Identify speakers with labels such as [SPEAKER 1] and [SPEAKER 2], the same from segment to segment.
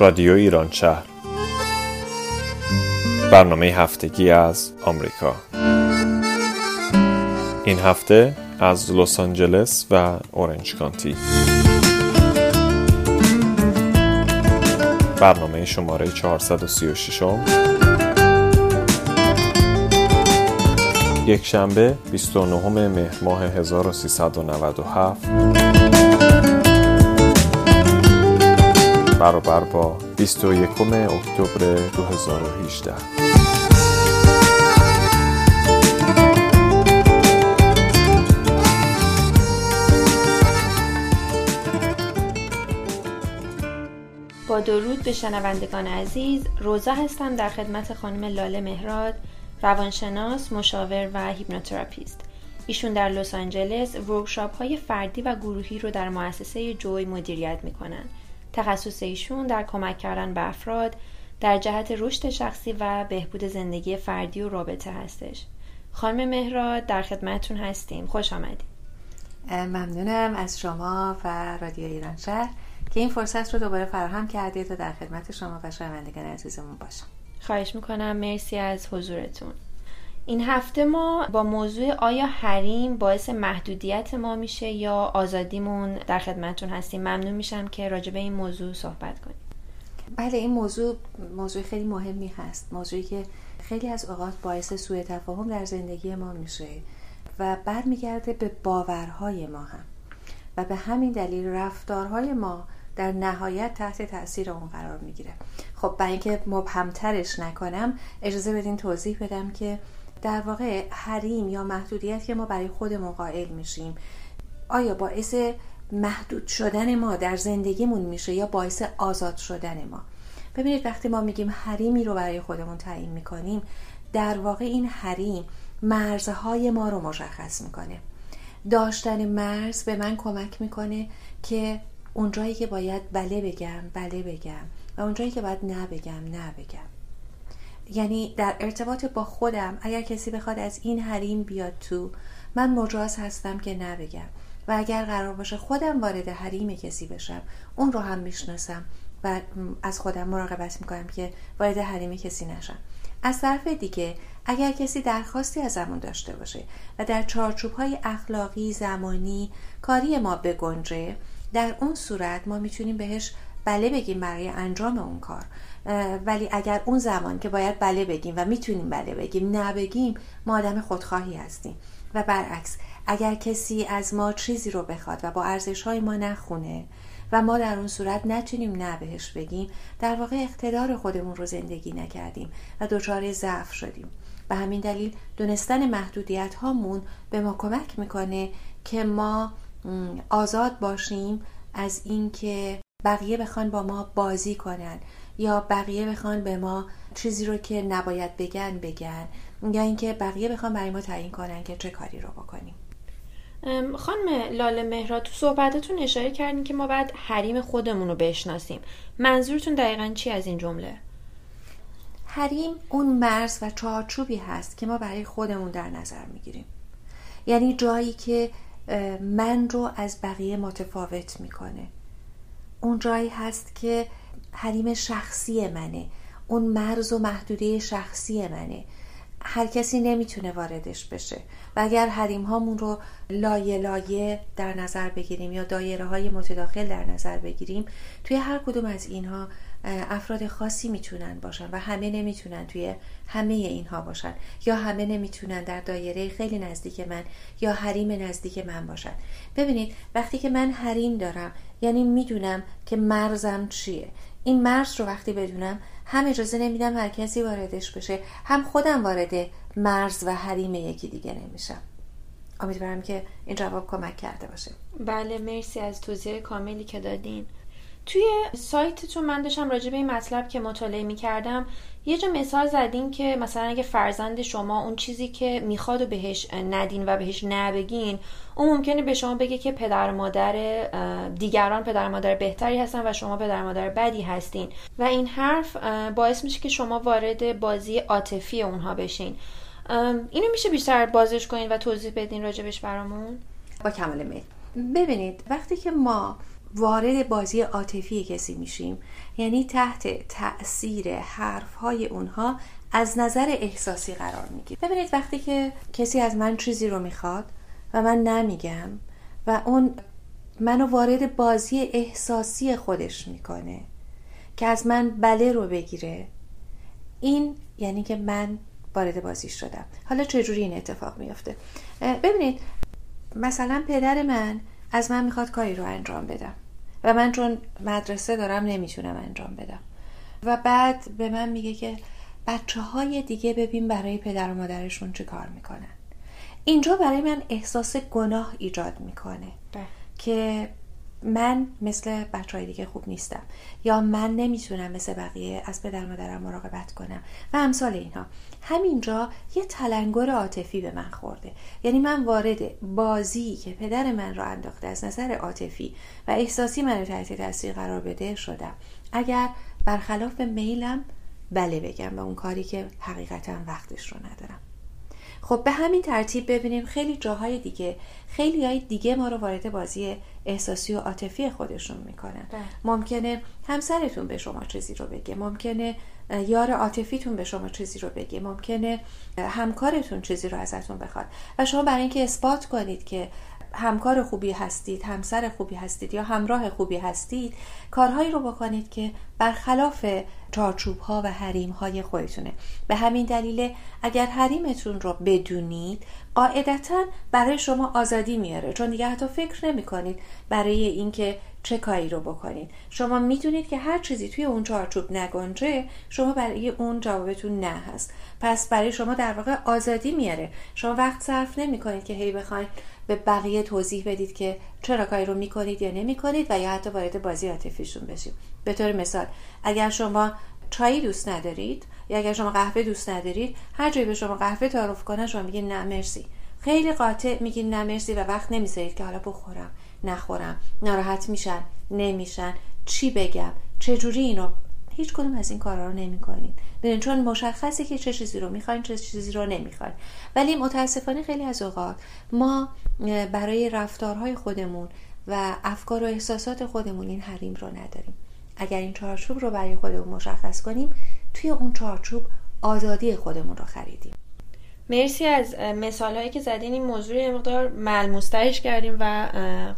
[SPEAKER 1] رادیو ایران شهر. برنامه هفتگی از آمریکا. این هفته از لس آنجلس و اورنج کانتی. برنامه شماره 436 یک شنبه 29 مهر ماه 1397 برابر با 21 اکتبر 2018
[SPEAKER 2] با درود به شنوندگان عزیز روزا هستم در خدمت خانم لاله مهراد روانشناس، مشاور و هیپنوتراپیست. ایشون در لس آنجلس workshop های فردی و گروهی رو در مؤسسه Joy مدیریت می‌کنن. تخصص ایشون در کمک کردن به افراد در جهت رشد شخصی و بهبود زندگی فردی و رابطه هستش. خانم مهراد در خدمتتون هستیم. خوش آمدید.
[SPEAKER 3] ممنونم از شما و رادیو ایران شهر که این فرصت رو دوباره فراهم کردید تا در خدمت شما و شنوندگان عزیزمون باشم.
[SPEAKER 2] خواهش می‌کنم. مرسی از حضورتون. این هفته ما با موضوع آیا حریم باعث محدودیت ما میشه یا آزادیمون در خدمتون هستیم؟ ممنون میشم که راجع به این موضوع صحبت کنیم.
[SPEAKER 3] بله این موضوع موضوع خیلی مهمی هست. موضوعی که خیلی از اوقات باعث سوء تفاهم در زندگی ما میشه و برمیگرده به باورهای ما هم. و به همین دلیل رفتارهای ما در نهایت تحت تاثیر اون قرار می‌گیره. خب برای اینکه مبهمترش نکنم اجازه بدین توضیح بدم که در واقع حریم یا محدودیت که ما برای خودمون قائل میشیم. آیا باعث محدود شدن ما در زندگیمون میشه یا باعث آزاد شدن ما؟ ببینید وقتی ما میگیم حریمی رو برای خودمون تعیین می‌کنیم در واقع این حریم مرزهای ما رو مشخص می‌کنه. داشتن مرز به من کمک می‌کنه که اونجایی که باید بله بگم بله بگم و اونجایی که باید نه بگم نه بگم. یعنی در ارتباط با خودم اگر کسی بخواد از این حریم بیاد تو من مجاز هستم که نبگم. و اگر قرار باشه خودم وارد حریم کسی بشم اون رو هم می‌شناسم و از خودم مراقبت می‌کنم که وارد حریم کسی نشم. از طرف دیگه اگر کسی درخواستی ازمون داشته باشه و در چارچوب های اخلاقی زمانی کاری ما بگنجه در اون صورت ما می‌تونیم بهش بله بگیم برای انجام اون کار. ولی اگر اون زمان که باید بله بگیم و می‌تونیم بله بگیم نبگیم ما آدم خودخواهی هستیم. و برعکس اگر کسی از ما چیزی رو بخواد و با ارزش های ما نخونه و ما در اون صورت نتونیم نه بهش بگیم در واقع اقتدار خودمون رو زندگی نکردیم و دچار ضعف شدیم. به همین دلیل دونستن محدودیت هامون به ما کمک می‌کنه که ما آزاد باشیم از اینکه بقیه بخوان با ما بازی کنن. یا بقیه بخوان به ما چیزی رو که نباید بگن بگن. یا اینکه بقیه بخوان برای ما تعیین کنن که چه کاری رو بکنیم.
[SPEAKER 2] خانم لاله مهرا تو صحبتتون اشاره کردین که ما باید حریم خودمون رو بشناسیم. منظورتون دقیقا چی از این جمله؟
[SPEAKER 3] حریم اون مرز و چارچوبی هست که ما برای خودمون در نظر می‌گیریم. یعنی جایی که من رو از بقیه متفاوت می‌کنه. اون جایی هست که حریم شخصی منه. اون مرز و محدوده شخصی منه. هر کسی نمی‌تونه واردش بشه. و اگر حریم هامون رو لایه لایه در نظر بگیریم یا دایره های متداخل در نظر بگیریم توی هر کدوم از اینها افراد خاصی می‌تونن باشن و همه نمی‌تونن توی همه اینها باشن. یا همه نمی‌تونن در دایره خیلی نزدیک من یا حریم نزدیک من باشن. ببینید وقتی که من حریم دارم یعنی می‌دونم که مرزم چیه. این مرز رو وقتی بدونم هم اجازه نمیدم هر کسی واردش بشه هم خودم وارد مرز و حریم یکی دیگه نمیشم. امیدوارم که این جواب کمک کرده باشه.
[SPEAKER 2] بله مرسی از توضیح کاملی که دادین. توی سایتتون من داشتم راجع به این مطلب که مطالعه می کردم یه جا مثال زدین که مثلا اگه فرزند شما اون چیزی که می‌خواد و بهش ندین و بهش نبگین اون ممکنه به شما بگه که پدر مادر دیگران پدر مادر بهتری هستن و شما پدر مادر بدی هستین. و این حرف باعث میشه که شما وارد بازی عاطفی اونها بشین. اینو میشه بیشتر بازش کنین و توضیح بدین راجبش برامون؟
[SPEAKER 3] با کمال میل. ببینید وقتی که ما وارد بازی عاطفی کسی میشیم. یعنی تحت تاثیر حرف های اونها از نظر احساسی قرار میگیر ببینید وقتی که کسی از من چیزی رو می‌خواد و من نمیگم و اون منو وارد بازی احساسی خودش می‌کنه که از من بله رو بگیره این یعنی که من وارد بازیش شدم. حالا چجوری این اتفاق میافته؟ ببینید مثلا پدر من از من می‌خواد کاری رو انجام بدم و من چون مدرسه دارم نمی‌تونم انجام بدم و بعد به من میگه که بچه های دیگه ببین برای پدر و مادرشون چه کار می‌کنن اینجا برای من احساس گناه ایجاد می‌کنه
[SPEAKER 2] بله.
[SPEAKER 3] که من مثل بچه دیگه خوب نیستم. یا من نمی‌تونم مثل بقیه از پدر مادرم مراقبت کنم. و امثال اینها. همینجا یه تلنگر عاطفی به من خورده. یعنی من وارد بازی که پدر من را انداخته از نظر عاطفی و احساسی من رو تحت تاثیر قرار بده شدم. اگر برخلاف میلم بله بگم به اون کاری که حقیقتا وقتش رو ندارم. خب به همین ترتیب ببینیم خیلی جاهای دیگه خیلی های دیگه ما رو وارد بازی احساسی و عاطفی خودشون می‌کنن
[SPEAKER 2] بله.
[SPEAKER 3] ممکنه همسرتون به شما چیزی رو بگه ممکنه یار عاطفیتون به شما چیزی رو بگه ممکنه همکارتون چیزی رو ازتون بخواد و شما برای اینکه اثبات کنید که همکار خوبی هستید همسر خوبی هستید یا همراه خوبی هستید کارهایی رو بکنید که برخلاف چارچوب ها و حریم های خودتونه. به همین دلیل اگر حریمتون رو بدونید قاعدتا برای شما آزادی میاره چون دیگه حتی فکر نمی کنید برای اینکه چه کاری رو بکنید شما می‌دونید که هر چیزی توی اون چارچوب نگنجه شما برای اون جوابتون نه هست. پس برای شما در واقع آزادی میاره. شما وقت صرف نمی کنید که هی بخواید به بقیه توضیح بدید که چرا کاری رو می‌کنید یا نمی‌کنید و یا حتی وارد بازی عاطفیشون بشید. به طور مثال اگر شما چای دوست ندارید یا اگر شما قهوه دوست ندارید هر جایی به شما قهوه تعارف کنن شما میگید نه مرسی. خیلی قاطع میگید نه مرسی و وقت نمی‌ذارید که حالا بخورم. نخورم. ناراحت میشن نمیشن چی بگم؟ چجوری اینو هیچ کدوم از این کارا رو نمی‌کنید. ببین چون مشخصه که چه چیزی رو می‌خواین چه چیزی رو نمی‌خواین. ولی متاسفانه خیلی از اوقات ما برای رفتارهای خودمون و افکار و احساسات خودمون این حریم رو نداریم. اگر این چارچوب رو برای خودمون مشخص کنیم توی اون چارچوب آزادی خودمون رو خریدیم.
[SPEAKER 2] مرسی از مثال هایی که زدین. این موضوع یه مقدار ملموسترش کردیم و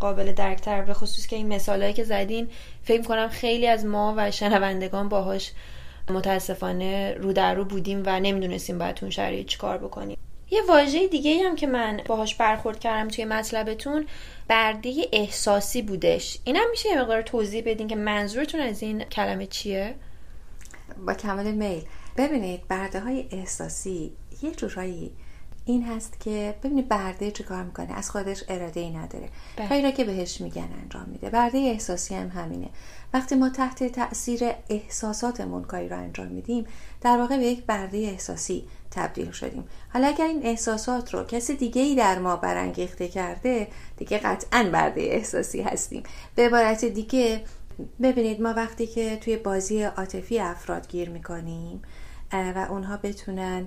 [SPEAKER 2] قابل درکتر به خصوص که این مثال هایی که زدین فکر کنم خیلی از ما و شنوندگان باهاش متاسفانه رو در رو بودیم و نمی‌دونستیم باید اون شرایط چیکار بکنیم. یه واژه دیگه هم که من باهاش برخورد کردم توی مطلبتون برده احساسی بودش. اینم میشه یه مقدار توضیح بدین که منظورتون از این کلمه چیه؟
[SPEAKER 3] با کمال میل. ببینید برده های احساسی یه جورایی این هست که ببینید برده چه کار می‌کنه از خودش اراده ای نداره.
[SPEAKER 2] بله.
[SPEAKER 3] کاری را که بهش میگن انجام میده. برده احساسی هم همینه. وقتی ما تحت تاثیر احساساتمون کاری را انجام میدیم در واقع به یک برده احساسی تبدیل شدیم. حالا اگر این احساسات رو کسی دیگه ای در ما برانگیخته کرده دیگه قطعا برده احساسی هستیم. به عبارت دیگه ببینید ما وقتی که توی بازی عاطفی افراد گیر می‌کنیم و اونها بتونن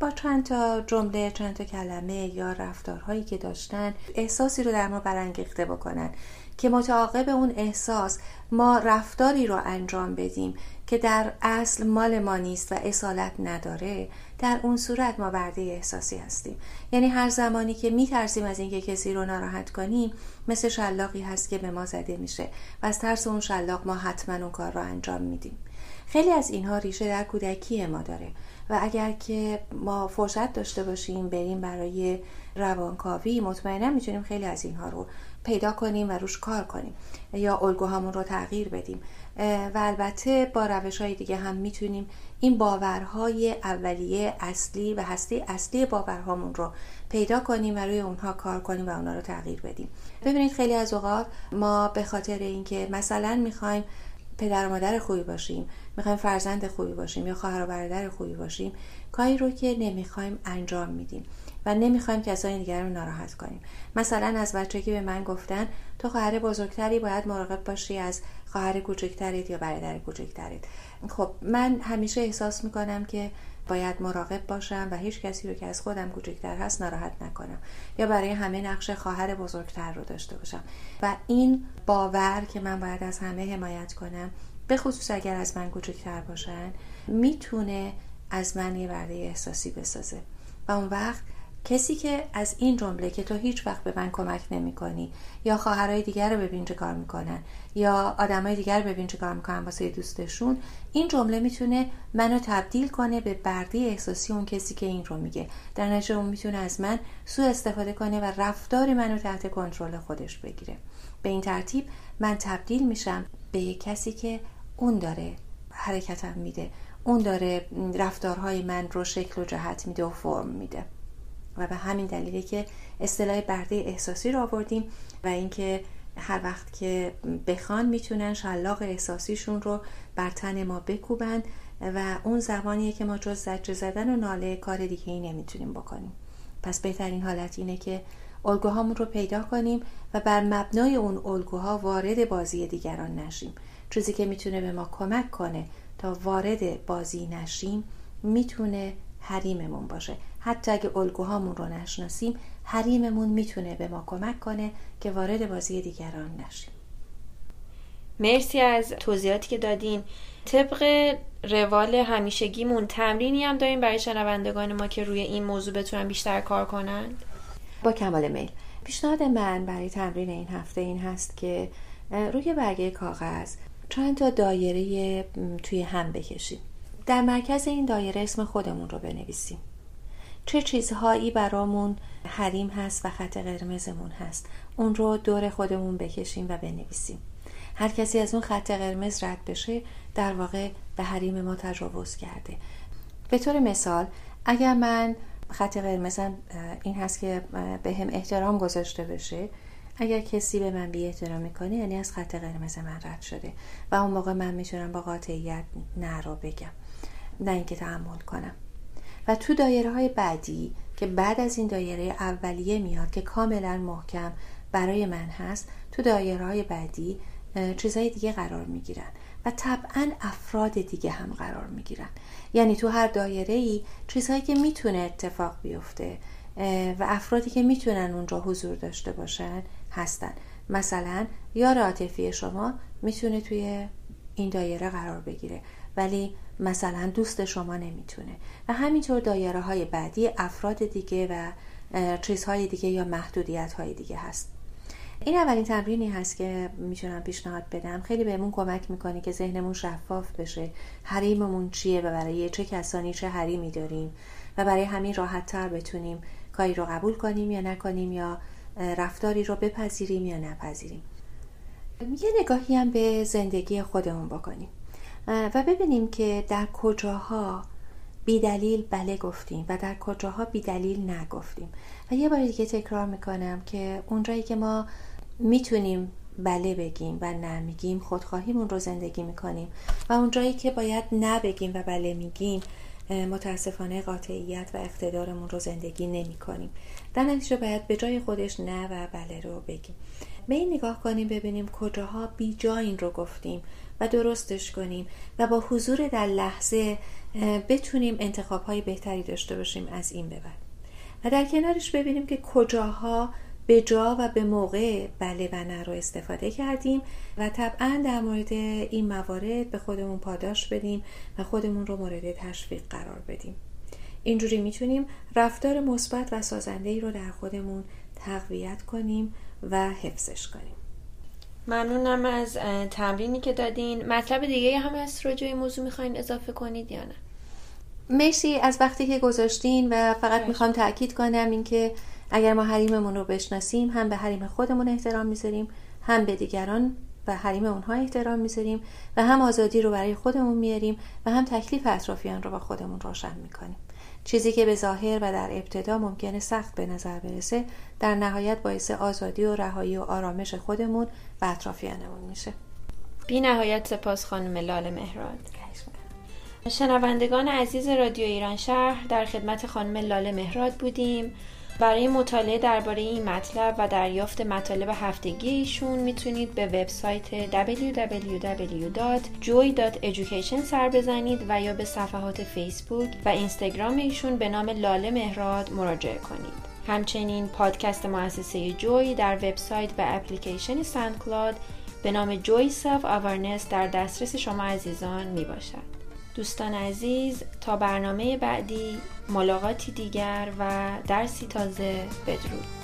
[SPEAKER 3] با چند تا جمله چند تا کلمه یا رفتارهایی که داشتن احساسی رو در ما برانگیخته بکنن که متعاقب اون احساس ما رفتاری رو انجام بدیم که در اصل مال ما نیست و اصالت نداره در اون صورت ما برده احساسی هستیم. یعنی هر زمانی که میترسیم از اینکه کسی رو ناراحت کنیم مثل شلاقی هست که به ما زده میشه و از ترس اون شلاق ما حتما اون کار رو انجام میدیم. خیلی از اینها ریشه در کودکی ما داره. و اگر که ما فرصت داشته باشیم بریم برای روانکاوی مطمئنا می‌تونیم خیلی از اینها رو پیدا کنیم و روش کار کنیم یا الگوهامون رو تغییر بدیم. و البته با روش های دیگه هم می‌تونیم این باورهای اولیه اصلی و هستی اصلی باورهامون رو پیدا کنیم و روی اونها کار کنیم و اونها رو تغییر بدیم. ببینید خیلی از اوقات ما به خاطر اینکه مثلا می‌خوایم پدر و مادر خوبی باشیم می‌خوایم فرزند خوبی باشیم یا خواهر و برادر خوبی باشیم کاری رو که نمی‌خوایم انجام میدیم و نمی‌خوایم کسای دیگر رو ناراحت کنیم. مثلا از بچگی به من گفتن تو خواهر بزرگتری باید مراقب باشی از خواهر کوچکترت یا برادر کوچکترت. خب من همیشه احساس می‌کنم که باید مراقب باشم و هیچ کسی رو که از خودم کوچکتر هست ناراحت نکنم یا برای همه نقش خواهر بزرگتر رو داشته باشم. و این باور که من باید از همه حمایت کنم به خصوص اگر از من کوچکتر باشن می‌تونه از من یه برده احساسی بسازه. و اون وقت کسی که از این جمله که تو هیچ وقت به من کمک نمی کنی یا خواهرای دیگر رو ببین چه کار می‌کنن یا آدمای دیگر ببین چه کار می‌کنن واسه دوستشون این جمله می‌تونه منو تبدیل کنه به بردی احساسی اون کسی که این رو میگه. در نتیجه اون می‌تونه از من سوء استفاده کنه و رفتار منو تحت کنترل خودش بگیره. به این ترتیب من تبدیل میشم به کسی که اون داره حرکتم میده. اون داره رفتارهای من رو شکل و جهت میده و فرم میده. و به همین دلیله که اصطلاح برده احساسی رو آوردیم و اینکه هر وقت که بخوان می‌تونن شلاق احساسیشون رو بر تن ما بکوبن و اون زمانیه که ما جز زجر زدن و ناله کار دیگه ای نمی‌تونیم بکنیم. پس بهترین حالت اینه که الگوهامون رو پیدا کنیم و بر مبنای اون الگوها وارد بازی دیگران نشیم. چیزی که می‌تونه به ما کمک کنه تا وارد بازی نشیم می‌تونه حریممون باشه. حتی اگه الگوهامون رو نشناسیم حریممون می‌تونه به ما کمک کنه که وارد بازی دیگران نشیم.
[SPEAKER 2] مرسی از توضیحاتی که دادین. طبق روال همیشگیمون تمرینی هم داریم برای شنوندگان ما که روی این موضوع بتونن بیشتر کار کنند
[SPEAKER 3] با کمال میل. پیشنهاد من برای تمرین این هفته این هست که روی برگه کاغذ چند تا دایره توی هم بکشیم. در مرکز این دایره اسم خودمون رو بنویسیم. چه چیزهایی برامون حریم هست و خط قرمزمون هست اون رو دور خودمون بکشیم و بنویسیم. هر کسی از اون خط قرمز رد بشه در واقع به حریم ما تجاوز کرده. به طور مثال اگر من خط قرمزم این هست که به هم احترام گذاشته بشه اگر کسی به من بی احترام می‌کنه یعنی از خط قرمز من رد شده و اون موقع من می‌تونم با قاطعیت نه رو بگم نه اینکه تحمل کنم. و تو دایره های بعدی که بعد از این دایره اولیه میاد که کاملا محکم برای من هست تو دایره های بعدی چیزهای دیگه قرار می‌گیرن و طبعا افراد دیگه هم قرار می‌گیرن. یعنی تو هر دایره ای چیزهایی که می‌تونه اتفاق بیفته و افرادی که می‌تونن اونجا حضور داشته باشن هستن. مثلا یار عاطفی شما می‌تونه توی این دایره قرار بگیره ولی مثلا دوست شما نمی‌تونه. و همینطور دایره های بعدی افراد دیگه و چیزهای دیگه یا محدودیت های دیگه هست. این اولین تمرینی هست که می‌تونم پیشنهاد بدم. خیلی بهمون کمک می‌کنه که ذهنمون شفاف بشه. حریممون چیه و برای چه کسانی چه حریمی داریم و برای همین راحت تر بتونیم کاری رو قبول کنیم یا نکنیم یا رفتاری رو بپذیریم یا نپذیریم. یه نگاهی هم به زندگی خودمون بکنیم. و ببینیم که در کجاها بیدلیل بله گفتیم و در کجاها بیدلیل نگفتیم. و یه بار دیگه تکرار می‌کنم که اونجایی که ما می‌تونیم بله بگیم و نه میگیم خودخواهیمون رو زندگی می‌کنیم. و اونجایی که باید نه بگیم و بله میگیم متاسفانه قاطعیت و اقتدارمون رو زندگی نمی کنیم. در نتیجه باید به جای خودش نه و بله رو بگیم. به این نگاه کنیم ببینیم کجاها بی جا این رو گفتیم و درستش کنیم و با حضور در لحظه بتونیم انتخاب های بهتری داشته باشیم از این به بعد. و در کنارش ببینیم که کجاها به جا و به موقع بله و نه رو استفاده کردیم و طبعا در مورد این موارد به خودمون پاداش بدیم و خودمون رو مورد تشویق قرار بدیم. اینجوری می‌تونیم رفتار مثبت و سازنده ای رو در خودمون تقویت کنیم و حفظش کنیم.
[SPEAKER 2] ممنونم از تمرینی که دادین. مطلب دیگه هم از راجع موضوع می‌خواین اضافه کنید یا نه؟
[SPEAKER 3] مرسی از وقتی که گذاشتین و فقط می‌خوام تاکید کنم اینکه اگر ما حریممون رو بشناسیم هم به حریم خودمون احترام می‌ذاریم هم به دیگران و حریم اونها احترام می‌ذاریم و هم آزادی رو برای خودمون میاریم و هم تکلیف اطرافیان رو با خودمون روشن می‌کنیم. چیزی که به ظاهر و در ابتدا ممکنه سخت به نظر برسه در نهایت باعث آزادی و رهایی و آرامش خودمون و اطرافیانمون میشه.
[SPEAKER 2] بی نهایت سپاس خانم لاله مهراد. شنوندگان عزیز رادیو ایران شهر در خدمت خانم لاله مهراد بودیم. برای مطالعه درباره این مطلب و دریافت مطالب هفتگی ایشون می‌تونید به وبسایت www.joy.education سر بزنید و یا به صفحات فیسبوک و اینستاگرام ایشون به نام لاله مهراد مراجعه کنید. همچنین پادکست مؤسسه Joy در وبسایت و اپلیکیشن SoundCloud به نام جوی سلف آورنس در دسترس شما عزیزان می باشد. دوستان عزیز تا برنامه بعدی ملاقاتی دیگر و درسی تازه بدرود.